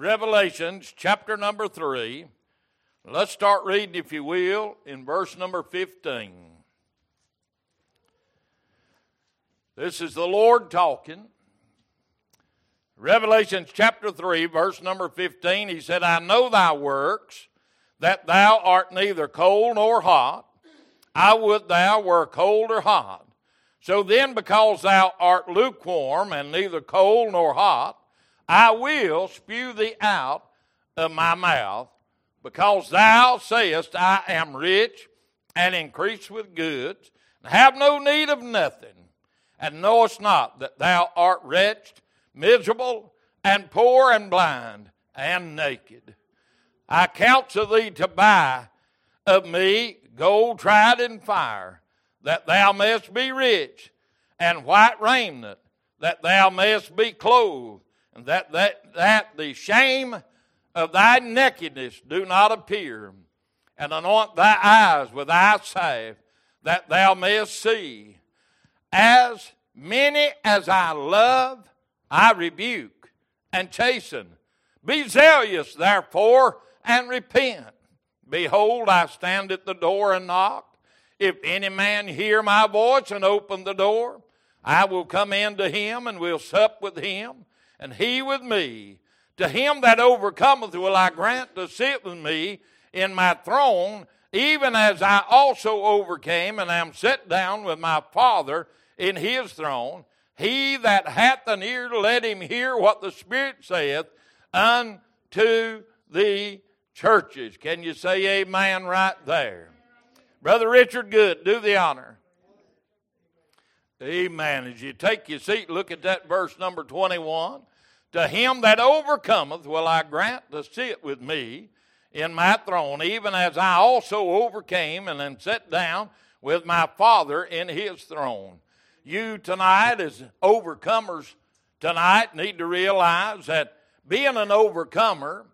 Revelations chapter number 3. Let's start reading, if you will, in verse number 15. This is the Lord talking. Revelations chapter 3, verse number 15, he said, I know thy works, that thou art neither cold nor hot. I would thou were cold or hot. So then, because thou art lukewarm and neither cold nor hot, I will spew thee out of my mouth, because thou sayest, I am rich and increase with goods, and have no need of nothing, and knowest not that thou art wretched, miserable, and poor, and blind, and naked. I counsel thee to buy of me gold tried in fire, that thou mayest be rich, and white raiment, that thou mayest be clothed and that, that, that the shame of thy nakedness do not appear, and anoint thy eyes with thy salve, that thou mayest see. As many as I love, I rebuke and chasten. Be zealous, therefore, and repent. Behold, I stand at the door and knock. If any man hear my voice and open the door, I will come in to him and will sup with him, and he with me. To him that overcometh will I grant to sit with me in my throne, even as I also overcame and am set down with my Father in his throne. He that hath an ear, let him hear what the Spirit saith unto the churches. Can you say amen right there? Brother Richard Good, do the honor. Amen. As you take your seat, look at that verse number 21. To him that overcometh will I grant to sit with me in my throne, even as I also overcame and am set down with my Father in his throne. You tonight, as overcomers tonight, need to realize that being an overcomer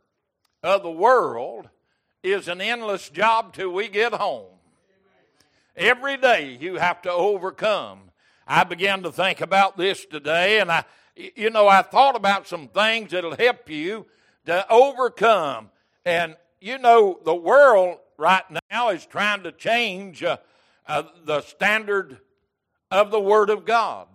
of the world is an endless job till we get home. Every day you have to overcome. I began to think about this today, and I you know, I thought about some things that'll help you to overcome. And, you know, the world right now is trying to change uh, uh, the standard of the Word of God.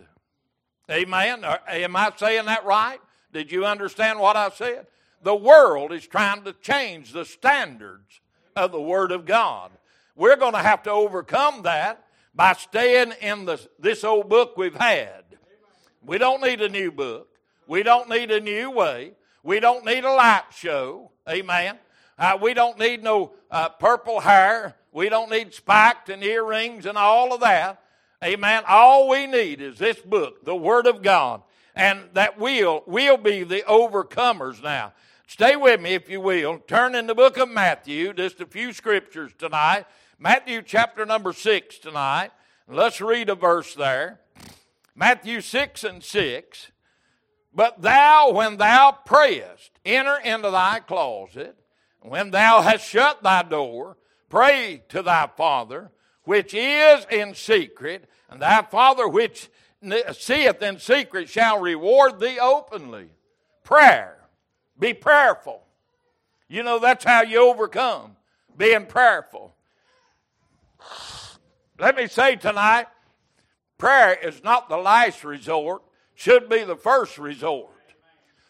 Amen. Uh, am I saying that right? Did you understand what I said? The world is trying to change the standards of the Word of God. We're going to have to overcome that by staying in the, this old book we've had. We don't need a new book. We don't need a new way. We don't need a light show. Amen. Uh, we don't need no uh, purple hair. We don't need spiked and earrings and all of that. Amen. All we need is this book, the Word of God. And that we'll, we will be the overcomers now. Stay with me if you will. Turn in the book of Matthew, just a few scriptures tonight. Matthew chapter number six tonight. Let's read a verse there. Matthew 6 and 6. But thou, when thou prayest, enter into thy closet. When thou hast shut thy door, pray to thy Father, which is in secret, and thy Father which seeth in secret shall reward thee openly. Prayer. Be prayerful. You know, that's how you overcome, being prayerful. Let me say tonight, Prayer is not the last resort, should be the first resort.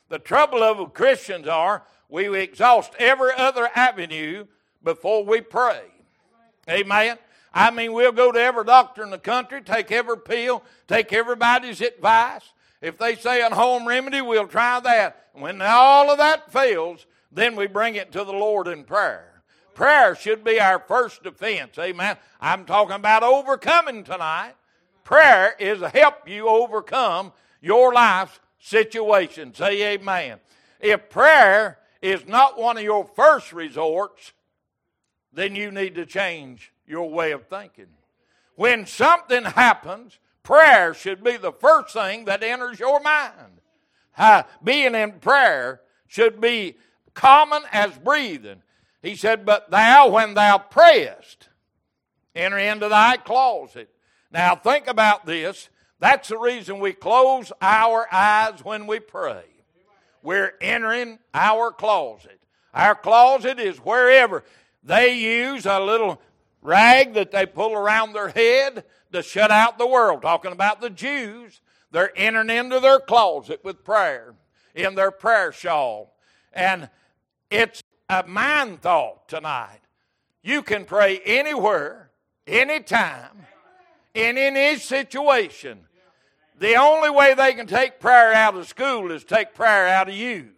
The trouble of Christians are we exhaust every other avenue before we pray. Amen. I mean, we'll go to every doctor in the country, take every pill, take everybody's advice. If they say a home remedy, we'll try that. When all of that fails, then we bring it to the Lord in prayer. Prayer should be our first defense. Amen. I'm talking about overcoming tonight. Prayer is to help you overcome your life's situation. Say amen. If prayer is not one of your first resorts, then you need to change your way of thinking. When something happens, prayer should be the first thing that enters your mind. Uh, being in prayer should be common as breathing. He said, But thou, when thou prayest, enter into thy closet now, think about this. That's the reason we close our eyes when we pray. we're entering our closet. Our closet is wherever they use a little rag that they pull around their head to shut out the world. Talking about the Jews, they're entering into their closet with prayer in their prayer shawl. And it's a mind thought tonight. You can pray anywhere, anytime, in any situation. The only way they can take prayer out of school is take prayer out of you.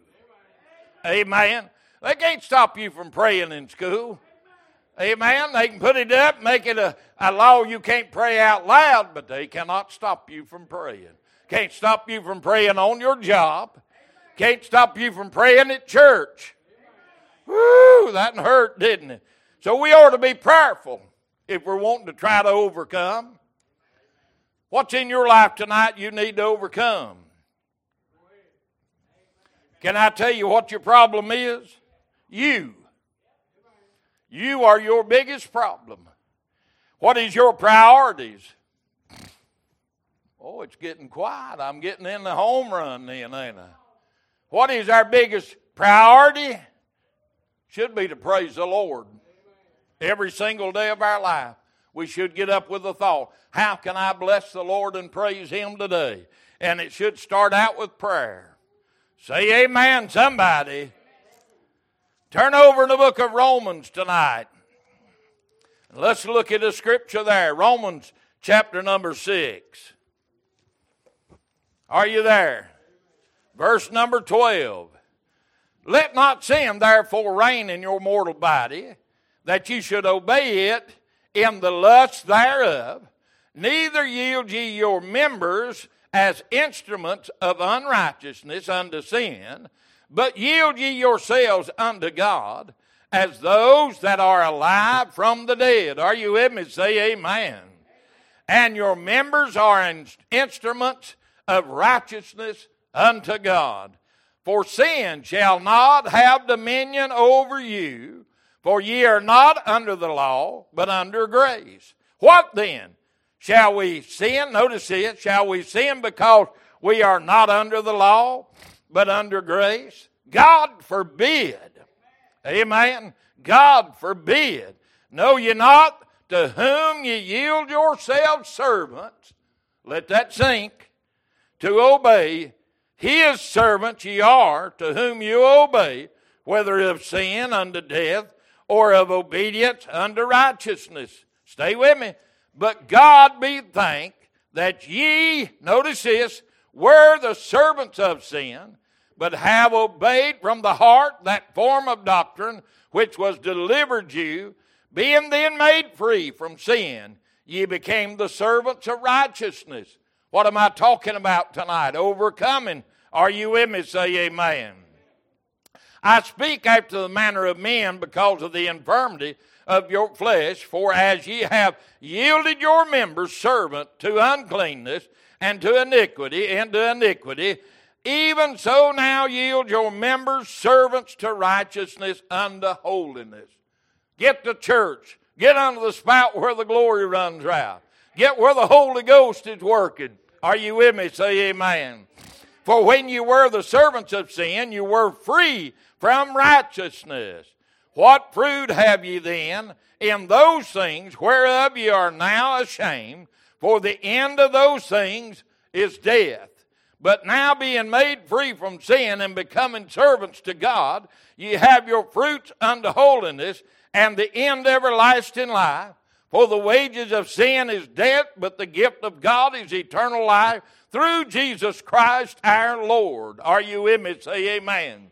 Amen. They can't stop you from praying in school. Amen. They can put it up, make it a, a law you can't pray out loud, but they cannot stop you from praying. Can't stop you from praying on your job. Can't stop you from praying at church. Woo, that hurt, didn't it? So we ought to be prayerful if we're wanting to try to overcome. What's in your life tonight you need to overcome? Can I tell you what your problem is? You. You are your biggest problem. What is your priorities? Oh, it's getting quiet. I'm getting in the home run then, ain't I? What is our biggest priority? Should be to praise the Lord. Every single day of our life, we should get up with the thought how can I bless the Lord and praise Him today? And it should start out with prayer. Say amen, somebody. Turn over in the book of Romans tonight. Let's look at the scripture there. Romans chapter number 6. Are you there? Verse number 12. Let not sin therefore reign in your mortal body, that you should obey it in the lust thereof. Neither yield ye your members as instruments of unrighteousness unto sin, but yield ye yourselves unto God as those that are alive from the dead. Are you with me? Say amen. And your members are instruments of righteousness unto God. For sin shall not have dominion over you, for ye are not under the law, but under grace. What then? Shall we sin? Notice it. Shall we sin because we are not under the law, but under grace? God forbid. Amen. God forbid. Know ye not to whom ye yield yourselves servants? Let that sink to obey his servants ye are, to whom you obey, whether of sin unto death or of obedience unto righteousness. Stay with me. But God be thanked that ye, notice this, were the servants of sin, but have obeyed from the heart that form of doctrine which was delivered you, being then made free from sin, ye became the servants of righteousness. What am I talking about tonight? Overcoming. Are you with me? Say amen. I speak after the manner of men because of the infirmity of your flesh, for as ye have yielded your members servant to uncleanness and to iniquity, and to iniquity, even so now yield your members servants to righteousness unto holiness. Get to church. Get under the spout where the glory runs out. Get where the Holy Ghost is working. Are you with me? Say amen. For when you were the servants of sin, you were free from righteousness. What fruit have ye then in those things whereof ye are now ashamed? For the end of those things is death. But now being made free from sin and becoming servants to God, ye have your fruits unto holiness, and the end everlasting life. For the wages of sin is death, but the gift of God is eternal life through Jesus Christ our Lord. Are you with me? Say amen.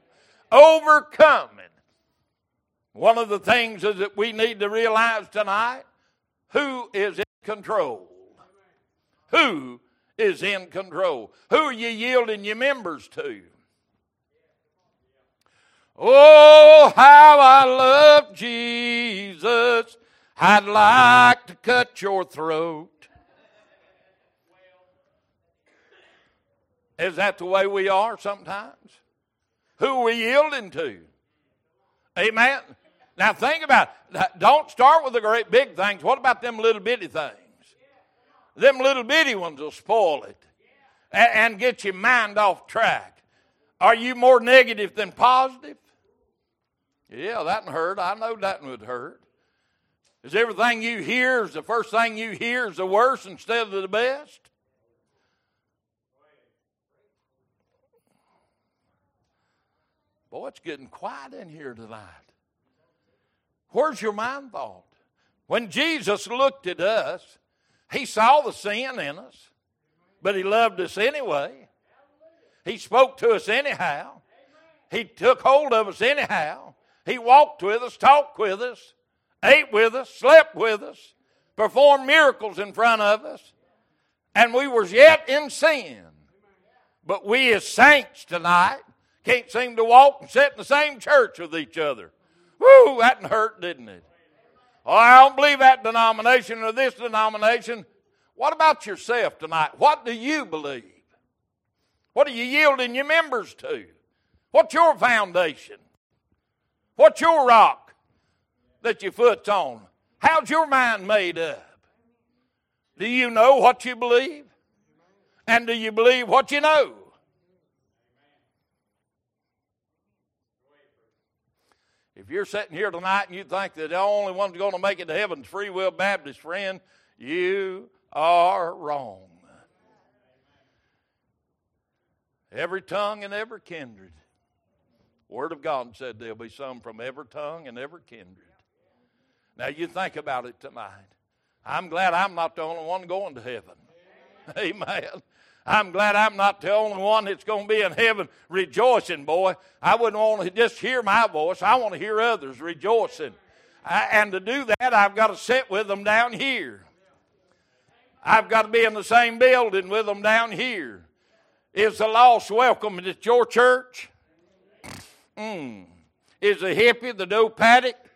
Overcoming. One of the things is that we need to realize tonight who is in control. Who is in control? Who are you yielding your members to? Oh, how I love Jesus. I'd like to cut your throat. Is that the way we are sometimes? Who are we yielding to? Amen. Now think about it. Don't start with the great big things. What about them little bitty things? Them little bitty ones will spoil it and, get your mind off track. Are you more negative than positive? Yeah, that hurt. I know that would hurt. Is everything you hear, is the first thing you hear is the worst instead of the best? Boy, it's getting quiet in here tonight. Where's your mind thought? When Jesus looked at us, he saw the sin in us, but he loved us anyway. He spoke to us anyhow. He took hold of us anyhow. He walked with us, talked with us, ate with us, slept with us, performed miracles in front of us, and we was yet in sin. But we as saints tonight can't seem to walk and sit in the same church with each other. Woo, that hurt, didn't it? Oh, I don't believe that denomination or this denomination. What about yourself tonight? What do you believe? What are you yielding your members to? What's your foundation? What's your rock that your foot's on? How's your mind made up? Do you know what you believe? And do you believe what you know? If you're sitting here tonight and you think that the only one's going to make it to heaven is Free Will Baptist, friend, you are wrong. Every tongue and every kindred. Word of God said there'll be some from every tongue and every kindred. Now you think about it tonight. I'm glad I'm not the only one going to heaven. Amen. I'm glad I'm not the only one that's going to be in heaven rejoicing, boy. I wouldn't want to just hear my voice. I want to hear others rejoicing. I, and to do that, I've got to sit with them down here. I've got to be in the same building with them down here. Is the lost welcome at your church? Mm. Is the hippie, the dope addict,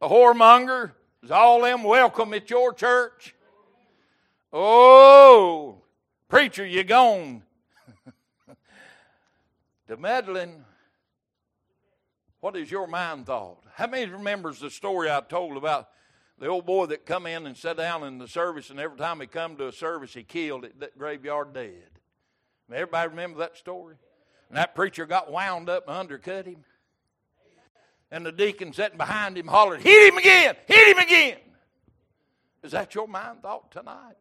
the whoremonger, is all them welcome at your church? Oh, preacher, you gone. to meddling, what is your mind thought? How many remembers the story I told about the old boy that come in and sat down in the service, and every time he come to a service, he killed at that graveyard dead. Everybody remember that story? And that preacher got wound up and undercut him. And the deacon sitting behind him hollered, Hit him again! Hit him again! Is that your mind thought tonight?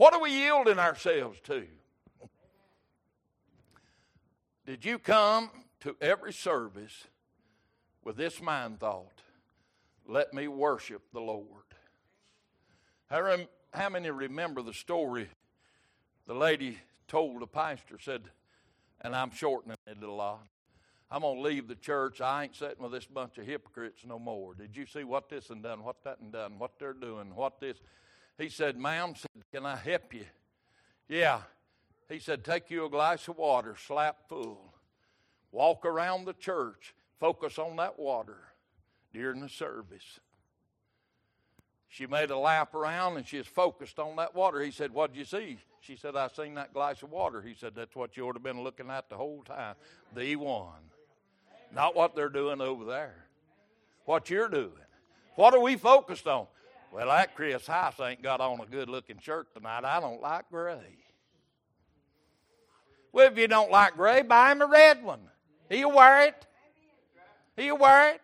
What are we yielding ourselves to? Did you come to every service with this mind thought? Let me worship the Lord. How, rem- how many remember the story the lady told the pastor, said, and I'm shortening it a lot. I'm going to leave the church. I ain't sitting with this bunch of hypocrites no more. Did you see what this and done, what that and done, what they're doing, what this? He said, Ma'am, said, can I help you? Yeah. He said, take you a glass of water, slap full. Walk around the church. Focus on that water during the service. She made a lap around and she focused on that water. He said, What'd you see? She said, I seen that glass of water. He said, That's what you ought to have been looking at the whole time. The one. Not what they're doing over there. What you're doing. What are we focused on? Well, that Chris House ain't got on a good looking shirt tonight. I don't like gray. Well, if you don't like gray, buy him a red one. He'll wear it. He'll wear it.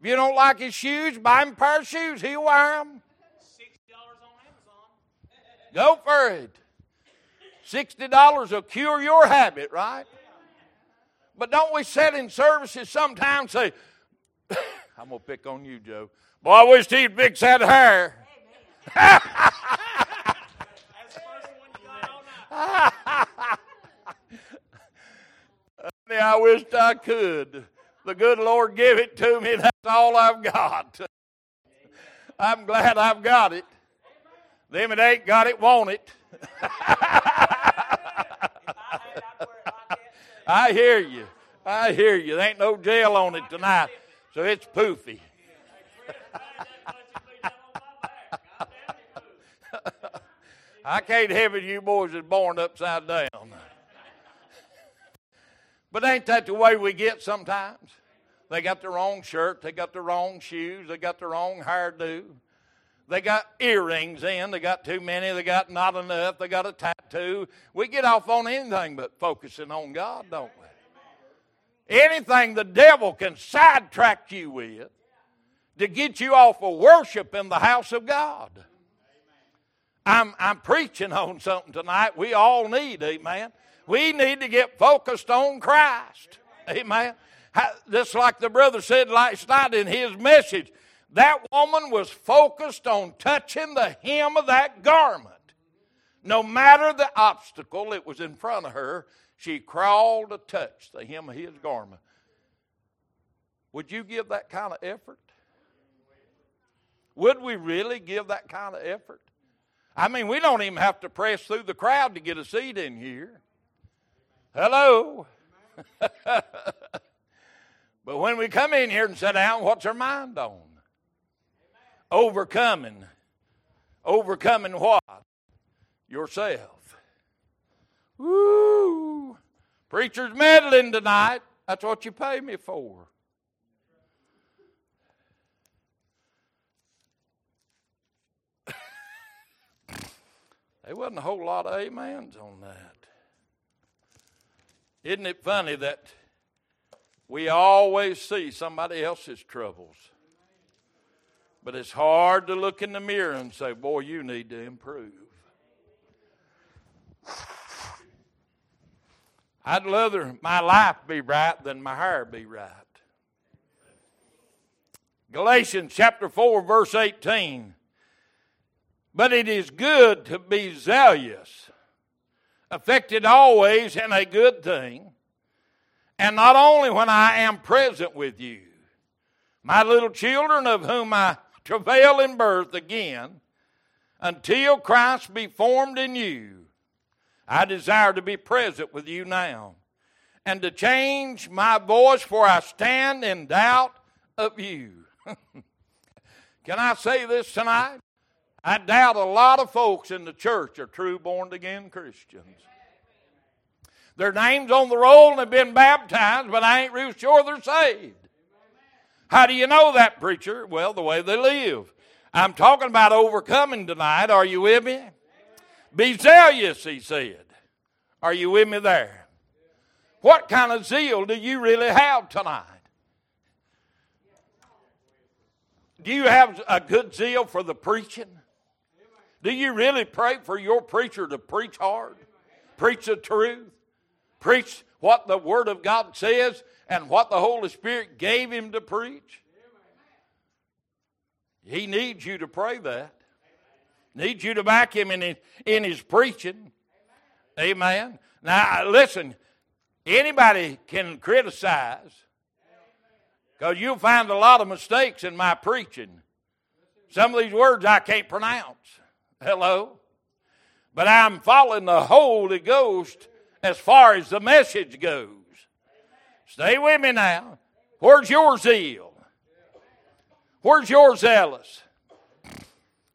If you don't like his shoes, buy him a pair of shoes. He'll wear them. $60 on Amazon. Go for it. $60 will cure your habit, right? But don't we sit in services sometimes say, I'm going to pick on you, Joe. Boy, I wish he'd fix that hair. I wished I could. The good Lord give it to me, that's all I've got. I'm glad I've got it. Them that ain't got it want it. I hear you. I hear you. There ain't no jail on it tonight, so it's poofy. I can't have it. You boys is born upside down. But ain't that the way we get sometimes? They got the wrong shirt, they got the wrong shoes, they got the wrong hairdo. They got earrings in, they got too many, they got not enough, they got a tattoo. We get off on anything but focusing on God, don't we? anything the devil can sidetrack you with to get you off of worship in the house of God. I'm, I'm preaching on something tonight we all need, amen. We need to get focused on Christ, amen. Just like the brother said last night in his message, that woman was focused on touching the hem of that garment. No matter the obstacle that was in front of her, she crawled to touch the hem of his garment. Would you give that kind of effort? Would we really give that kind of effort? I mean, we don't even have to press through the crowd to get a seat in here. Hello. but when we come in here and sit down, what's our mind on? Overcoming. Overcoming what? Yourself. Woo! Preacher's meddling tonight. That's what you pay me for. There wasn't a whole lot of amens on that. Isn't it funny that we always see somebody else's troubles? But it's hard to look in the mirror and say, Boy, you need to improve. I'd rather my life be right than my hair be right. Galatians chapter 4, verse 18. But it is good to be zealous, affected always in a good thing, and not only when I am present with you. My little children, of whom I travail in birth again, until Christ be formed in you. I desire to be present with you now, and to change my voice, for I stand in doubt of you. Can I say this tonight? I doubt a lot of folks in the church are true born again Christians. Their names on the roll and they've been baptized, but I ain't real sure they're saved. How do you know that, preacher? Well, the way they live. I'm talking about overcoming tonight. Are you with me? Be zealous, he said. Are you with me there? What kind of zeal do you really have tonight? Do you have a good zeal for the preaching? Do you really pray for your preacher to preach hard? Preach the truth? Preach what the Word of God says and what the Holy Spirit gave him to preach? He needs you to pray that. Needs you to back him in his, in his preaching. Amen. Now, listen, anybody can criticize because you'll find a lot of mistakes in my preaching. Some of these words I can't pronounce. Hello? But I'm following the Holy Ghost as far as the message goes. Stay with me now. Where's your zeal? Where's your zealous?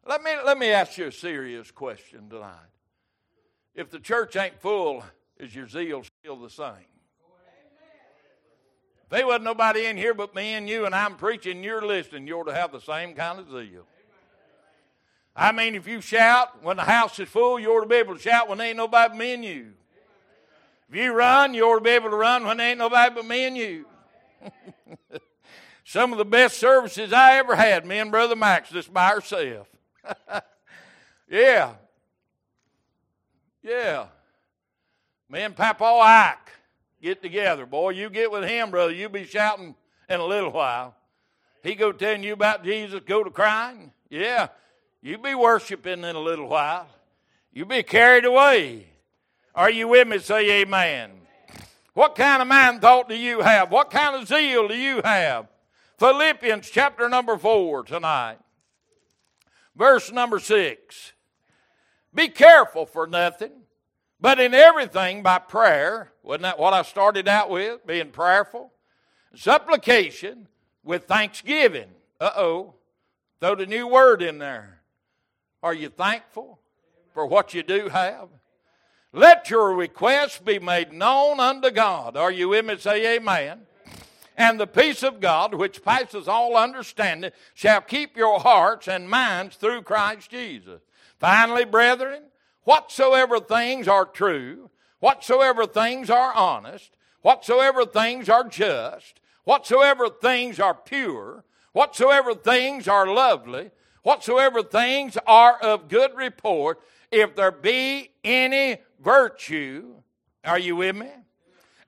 Let me, let me ask you a serious question tonight. If the church ain't full, is your zeal still the same? If there wasn't nobody in here but me and you, and I'm preaching, you're listening, you ought to have the same kind of zeal. I mean, if you shout when the house is full, you ought to be able to shout when there ain't nobody but me and you. If you run, you ought to be able to run when there ain't nobody but me and you. Some of the best services I ever had, me and Brother Max, just by ourselves. yeah. Yeah. Me and Papa Ike get together. Boy, you get with him, brother, you'll be shouting in a little while. He go telling you about Jesus, go to crying. Yeah. You be worshiping in a little while. You be carried away. Are you with me? Say amen. What kind of mind thought do you have? What kind of zeal do you have? Philippians chapter number 4 tonight, verse number 6. Be careful for nothing, but in everything by prayer. Wasn't that what I started out with? Being prayerful. Supplication with thanksgiving. Uh oh. Throw the new word in there. Are you thankful for what you do have? Let your requests be made known unto God. Are you with me? Say amen. And the peace of God, which passes all understanding, shall keep your hearts and minds through Christ Jesus. Finally, brethren, whatsoever things are true, whatsoever things are honest, whatsoever things are just, whatsoever things are pure, whatsoever things are lovely, whatsoever things are of good report, if there be any virtue, are you with me?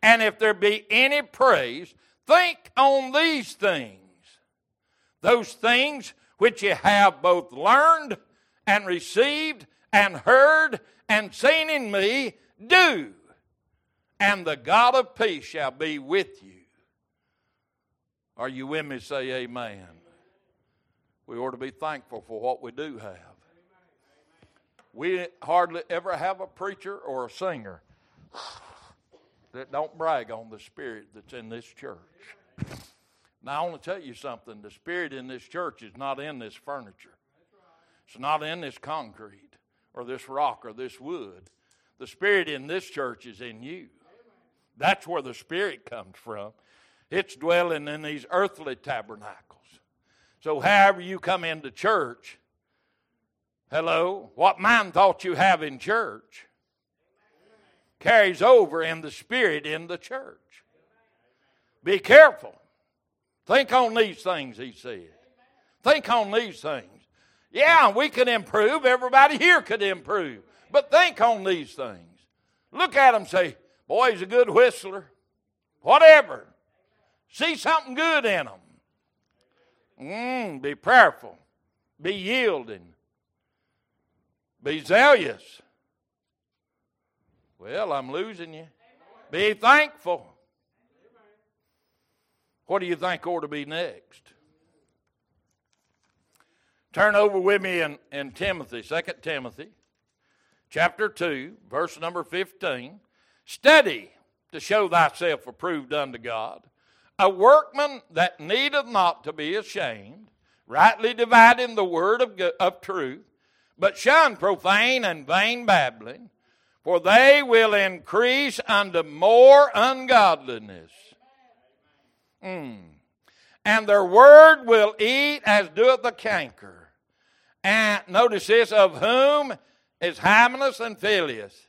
And if there be any praise, think on these things. Those things which ye have both learned and received and heard and seen in me, do, and the God of peace shall be with you. Are you with me? Say amen. We ought to be thankful for what we do have. We hardly ever have a preacher or a singer that don't brag on the spirit that's in this church. Now, I want to tell you something. The spirit in this church is not in this furniture, it's not in this concrete or this rock or this wood. The spirit in this church is in you. That's where the spirit comes from. It's dwelling in these earthly tabernacles. So, however you come into church, hello, what mind thought you have in church carries over in the spirit in the church. Be careful. Think on these things, he said. Think on these things. Yeah, we can improve. Everybody here could improve. But think on these things. Look at him say, Boy, he's a good whistler. Whatever. See something good in him. Mm, be prayerful. Be yielding. Be zealous. Well, I'm losing you. Be thankful. What do you think ought to be next? Turn over with me in, in Timothy, 2 Timothy, chapter 2, verse number 15. Study to show thyself approved unto God, a workman that needeth not to be ashamed, rightly dividing the word of, of truth, but shun profane and vain babbling, for they will increase unto more ungodliness. Mm. And their word will eat as doeth the canker. And notice this, of whom is Hymenaeus and Philetus,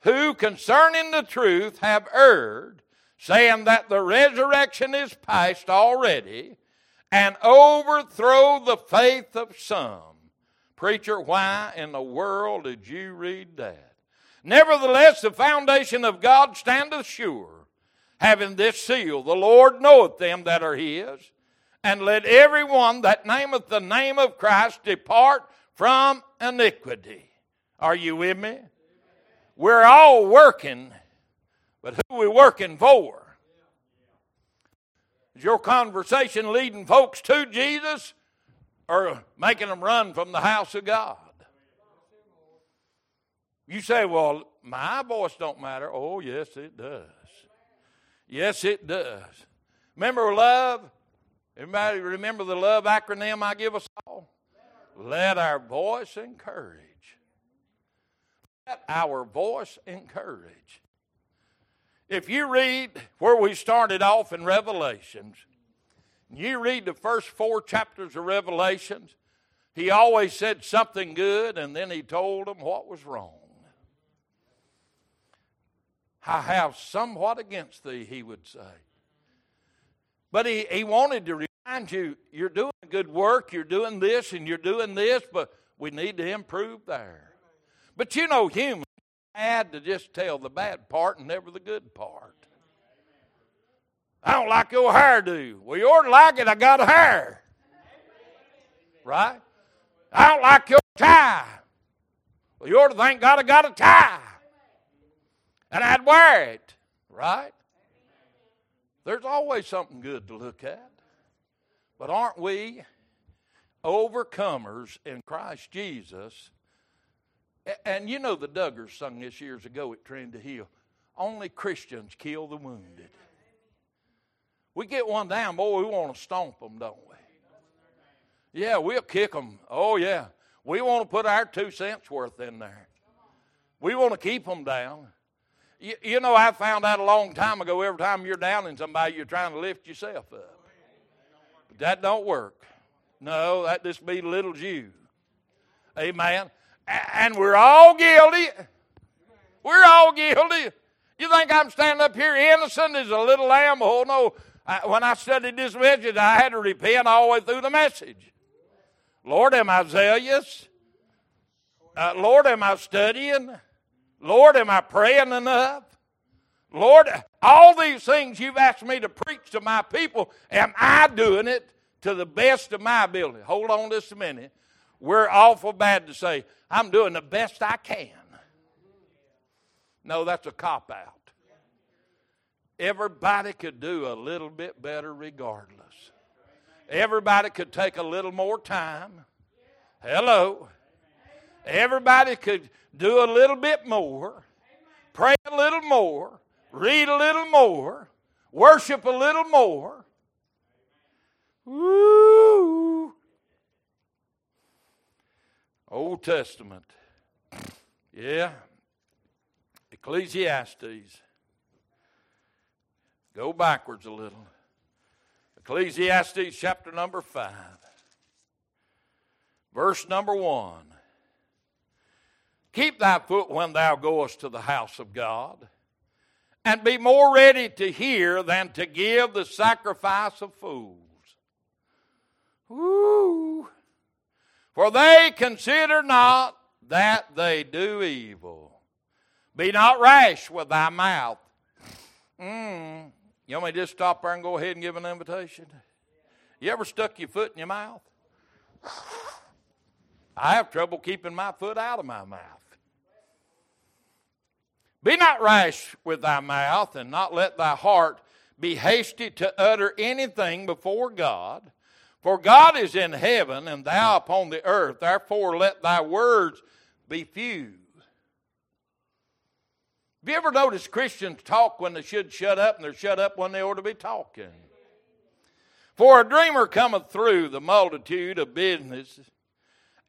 who concerning the truth have erred, saying that the resurrection is past already, and overthrow the faith of some. Preacher, why in the world did you read that? Nevertheless, the foundation of God standeth sure having this seal The Lord knoweth them that are his. And let every one that nameth the name of Christ depart from iniquity. Are you with me? We're all working, but who we working for? Is your conversation leading folks to Jesus or making them run from the house of God? You say, well, my voice don't matter. Oh, yes, it does. Yes, it does. Remember love? Everybody remember the love acronym I give us all? Let our voice encourage. Let our voice encourage. If you read where we started off in Revelations, you read the first four chapters of Revelations, he always said something good and then he told them what was wrong. I have somewhat against thee, he would say. But he, he wanted to remind you, you're doing good work, you're doing this, and you're doing this, but we need to improve there. But you know, humans had to just tell the bad part and never the good part. I don't like your hairdo. Well, you ought to like it. I got a hair. Right? I don't like your tie. Well, you ought to thank God I got a tie and I'd wear it, right? There's always something good to look at. But aren't we overcomers in Christ Jesus? And you know the Duggars sung this years ago at Trinity Hill. Only Christians kill the wounded. We get one down, boy, we want to stomp them, don't we? Yeah, we'll kick them. Oh, yeah. We want to put our two cents worth in there. We want to keep them down. You, you know, I found out a long time ago every time you're down in somebody, you're trying to lift yourself up. But that don't work. No, that just be little you. Amen. And we're all guilty. We're all guilty. You think I'm standing up here innocent as a little lamb? Oh, no. I, when I studied this message, I had to repent all the way through the message. Lord, am I zealous? Uh, Lord, am I studying? Lord, am I praying enough? Lord, all these things you've asked me to preach to my people, am I doing it to the best of my ability? Hold on just a minute. We're awful bad to say, I'm doing the best I can. No, that's a cop out. Everybody could do a little bit better regardless. Everybody could take a little more time. Hello. Everybody could do a little bit more, pray a little more, read a little more, worship a little more. Woo! Old Testament. Yeah. Ecclesiastes. Go backwards a little. Ecclesiastes chapter number 5. Verse number 1. Keep thy foot when thou goest to the house of God, and be more ready to hear than to give the sacrifice of fools. Woo! For they consider not that they do evil. Be not rash with thy mouth. Mm. You want me to just stop there and go ahead and give an invitation? You ever stuck your foot in your mouth? I have trouble keeping my foot out of my mouth. Be not rash with thy mouth, and not let thy heart be hasty to utter anything before God. For God is in heaven, and thou upon the earth. Therefore, let thy words be few. Have you ever noticed Christians talk when they should shut up, and they're shut up when they ought to be talking? For a dreamer cometh through the multitude of business,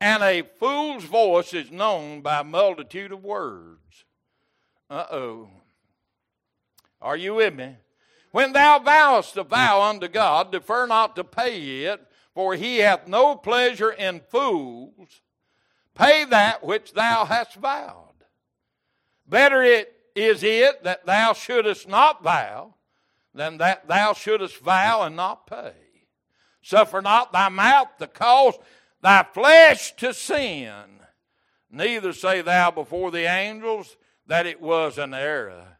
and a fool's voice is known by a multitude of words. Uh oh. Are you with me? When thou vowest a vow unto God, defer not to pay it, for he hath no pleasure in fools. Pay that which thou hast vowed. Better it is it that thou shouldest not vow than that thou shouldest vow and not pay. Suffer not thy mouth to cause thy flesh to sin. Neither say thou before the angels that it was an error.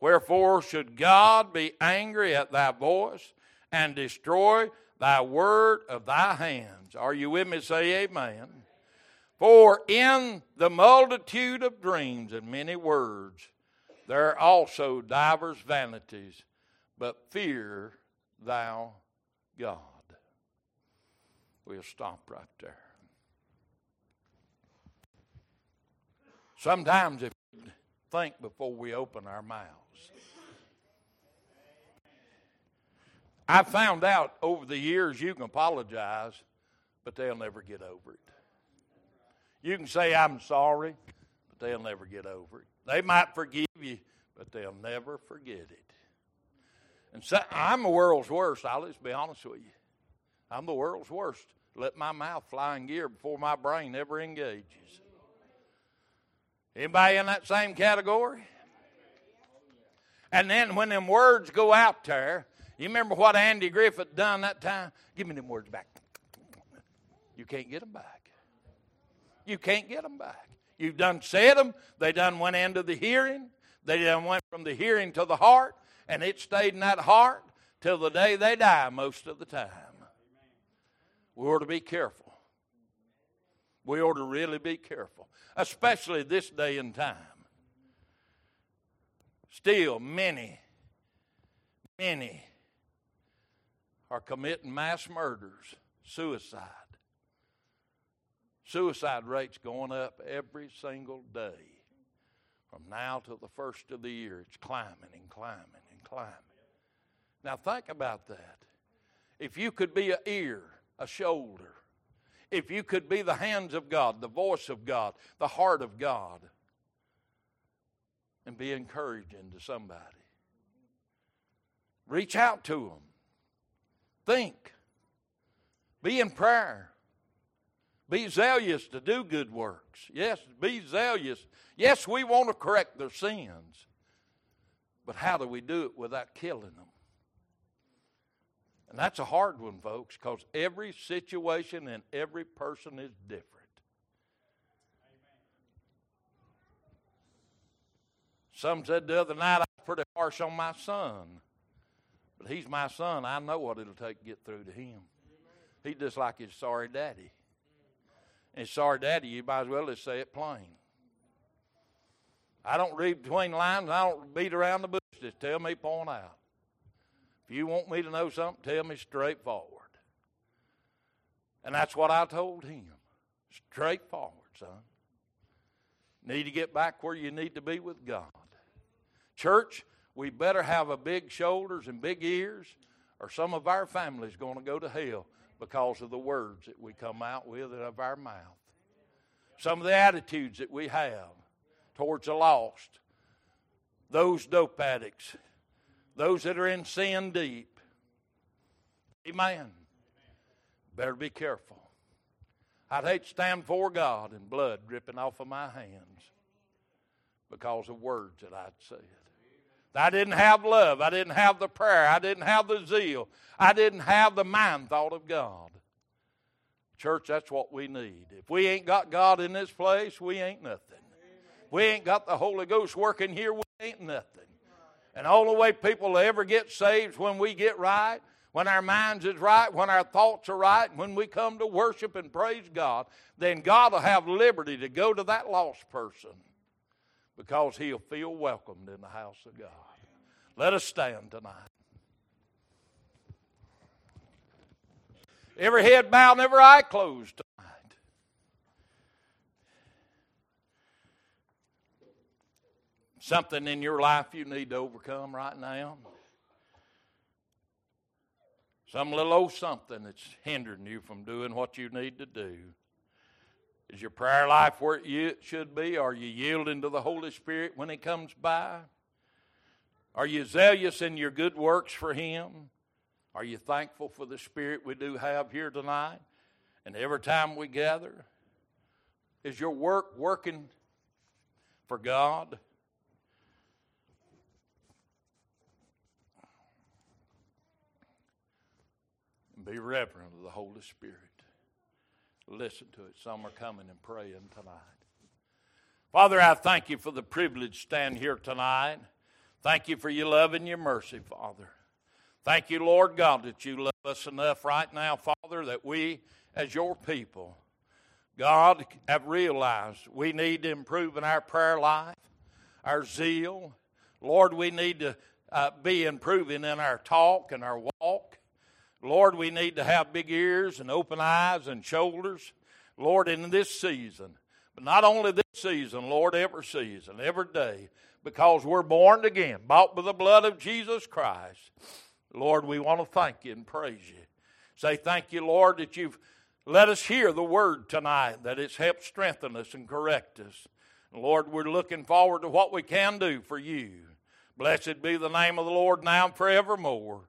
Wherefore should God be angry at thy voice and destroy thy word of thy hands? Are you with me? Say amen. For in the multitude of dreams and many words, there are also divers vanities, but fear thou God. We'll stop right there. Sometimes, if we think before we open our mouths, I found out over the years you can apologize, but they'll never get over it. You can say, I'm sorry, but they'll never get over it. They might forgive you, but they'll never forget it. And so, I'm the world's worst. I'll just be honest with you. I'm the world's worst. Let my mouth fly in gear before my brain ever engages. Anybody in that same category? And then when them words go out there, you remember what Andy Griffith done that time? Give me them words back. You can't get them back. You can't get them back. You've done said them. They done went into the hearing. They done went from the hearing to the heart, and it stayed in that heart till the day they die most of the time. We ought to be careful. We ought to really be careful, especially this day and time. Still, many, many are committing mass murders, suicide. Suicide rates going up every single day. From now till the first of the year, it's climbing and climbing and climbing. Now think about that. If you could be an ear, a shoulder, if you could be the hands of God, the voice of God, the heart of God, and be encouraging to somebody. Reach out to them. Think. Be in prayer. Be zealous to do good works. Yes, be zealous. Yes, we want to correct their sins. But how do we do it without killing them? And that's a hard one, folks, because every situation and every person is different. Some said the other night I was pretty harsh on my son. But he's my son. I know what it'll take to get through to him. He's just like his sorry daddy. And sorry daddy, you might as well just say it plain. I don't read between lines. I don't beat around the bush. Just tell me point out. If you want me to know something, tell me straightforward. And that's what I told him. Straightforward, son. Need to get back where you need to be with God. Church, we better have a big shoulders and big ears, or some of our family's going to go to hell because of the words that we come out with out of our mouth. Some of the attitudes that we have towards the lost, those dope addicts, those that are in sin deep. Amen. Better be careful. I'd hate to stand before God and blood dripping off of my hands because of words that I'd said. I didn't have love. I didn't have the prayer. I didn't have the zeal. I didn't have the mind thought of God. Church, that's what we need. If we ain't got God in this place, we ain't nothing. If we ain't got the Holy Ghost working here, we ain't nothing. And all the way people will ever get saved when we get right, when our minds is right, when our thoughts are right, when we come to worship and praise God, then God will have liberty to go to that lost person because he'll feel welcomed in the house of God. Let us stand tonight. Every head bowed every eye closed tonight. Something in your life you need to overcome right now. Some little old something that's hindering you from doing what you need to do. Is your prayer life where it should be? Are you yielding to the Holy Spirit when He comes by? Are you zealous in your good works for Him? Are you thankful for the Spirit we do have here tonight? And every time we gather, is your work working for God? Be reverent of the Holy Spirit listen to it. Some are coming and praying tonight. Father, I thank you for the privilege stand here tonight. Thank you for your love and your mercy, Father. Thank you, Lord God, that you love us enough right now, Father, that we, as your people, God, have realized we need to improve in our prayer life, our zeal. Lord, we need to uh, be improving in our talk and our walk. Lord, we need to have big ears and open eyes and shoulders, Lord, in this season. But not only this season, Lord, every season, every day, because we're born again, bought by the blood of Jesus Christ. Lord, we want to thank you and praise you. Say thank you, Lord, that you've let us hear the word tonight, that it's helped strengthen us and correct us. Lord, we're looking forward to what we can do for you. Blessed be the name of the Lord now and forevermore.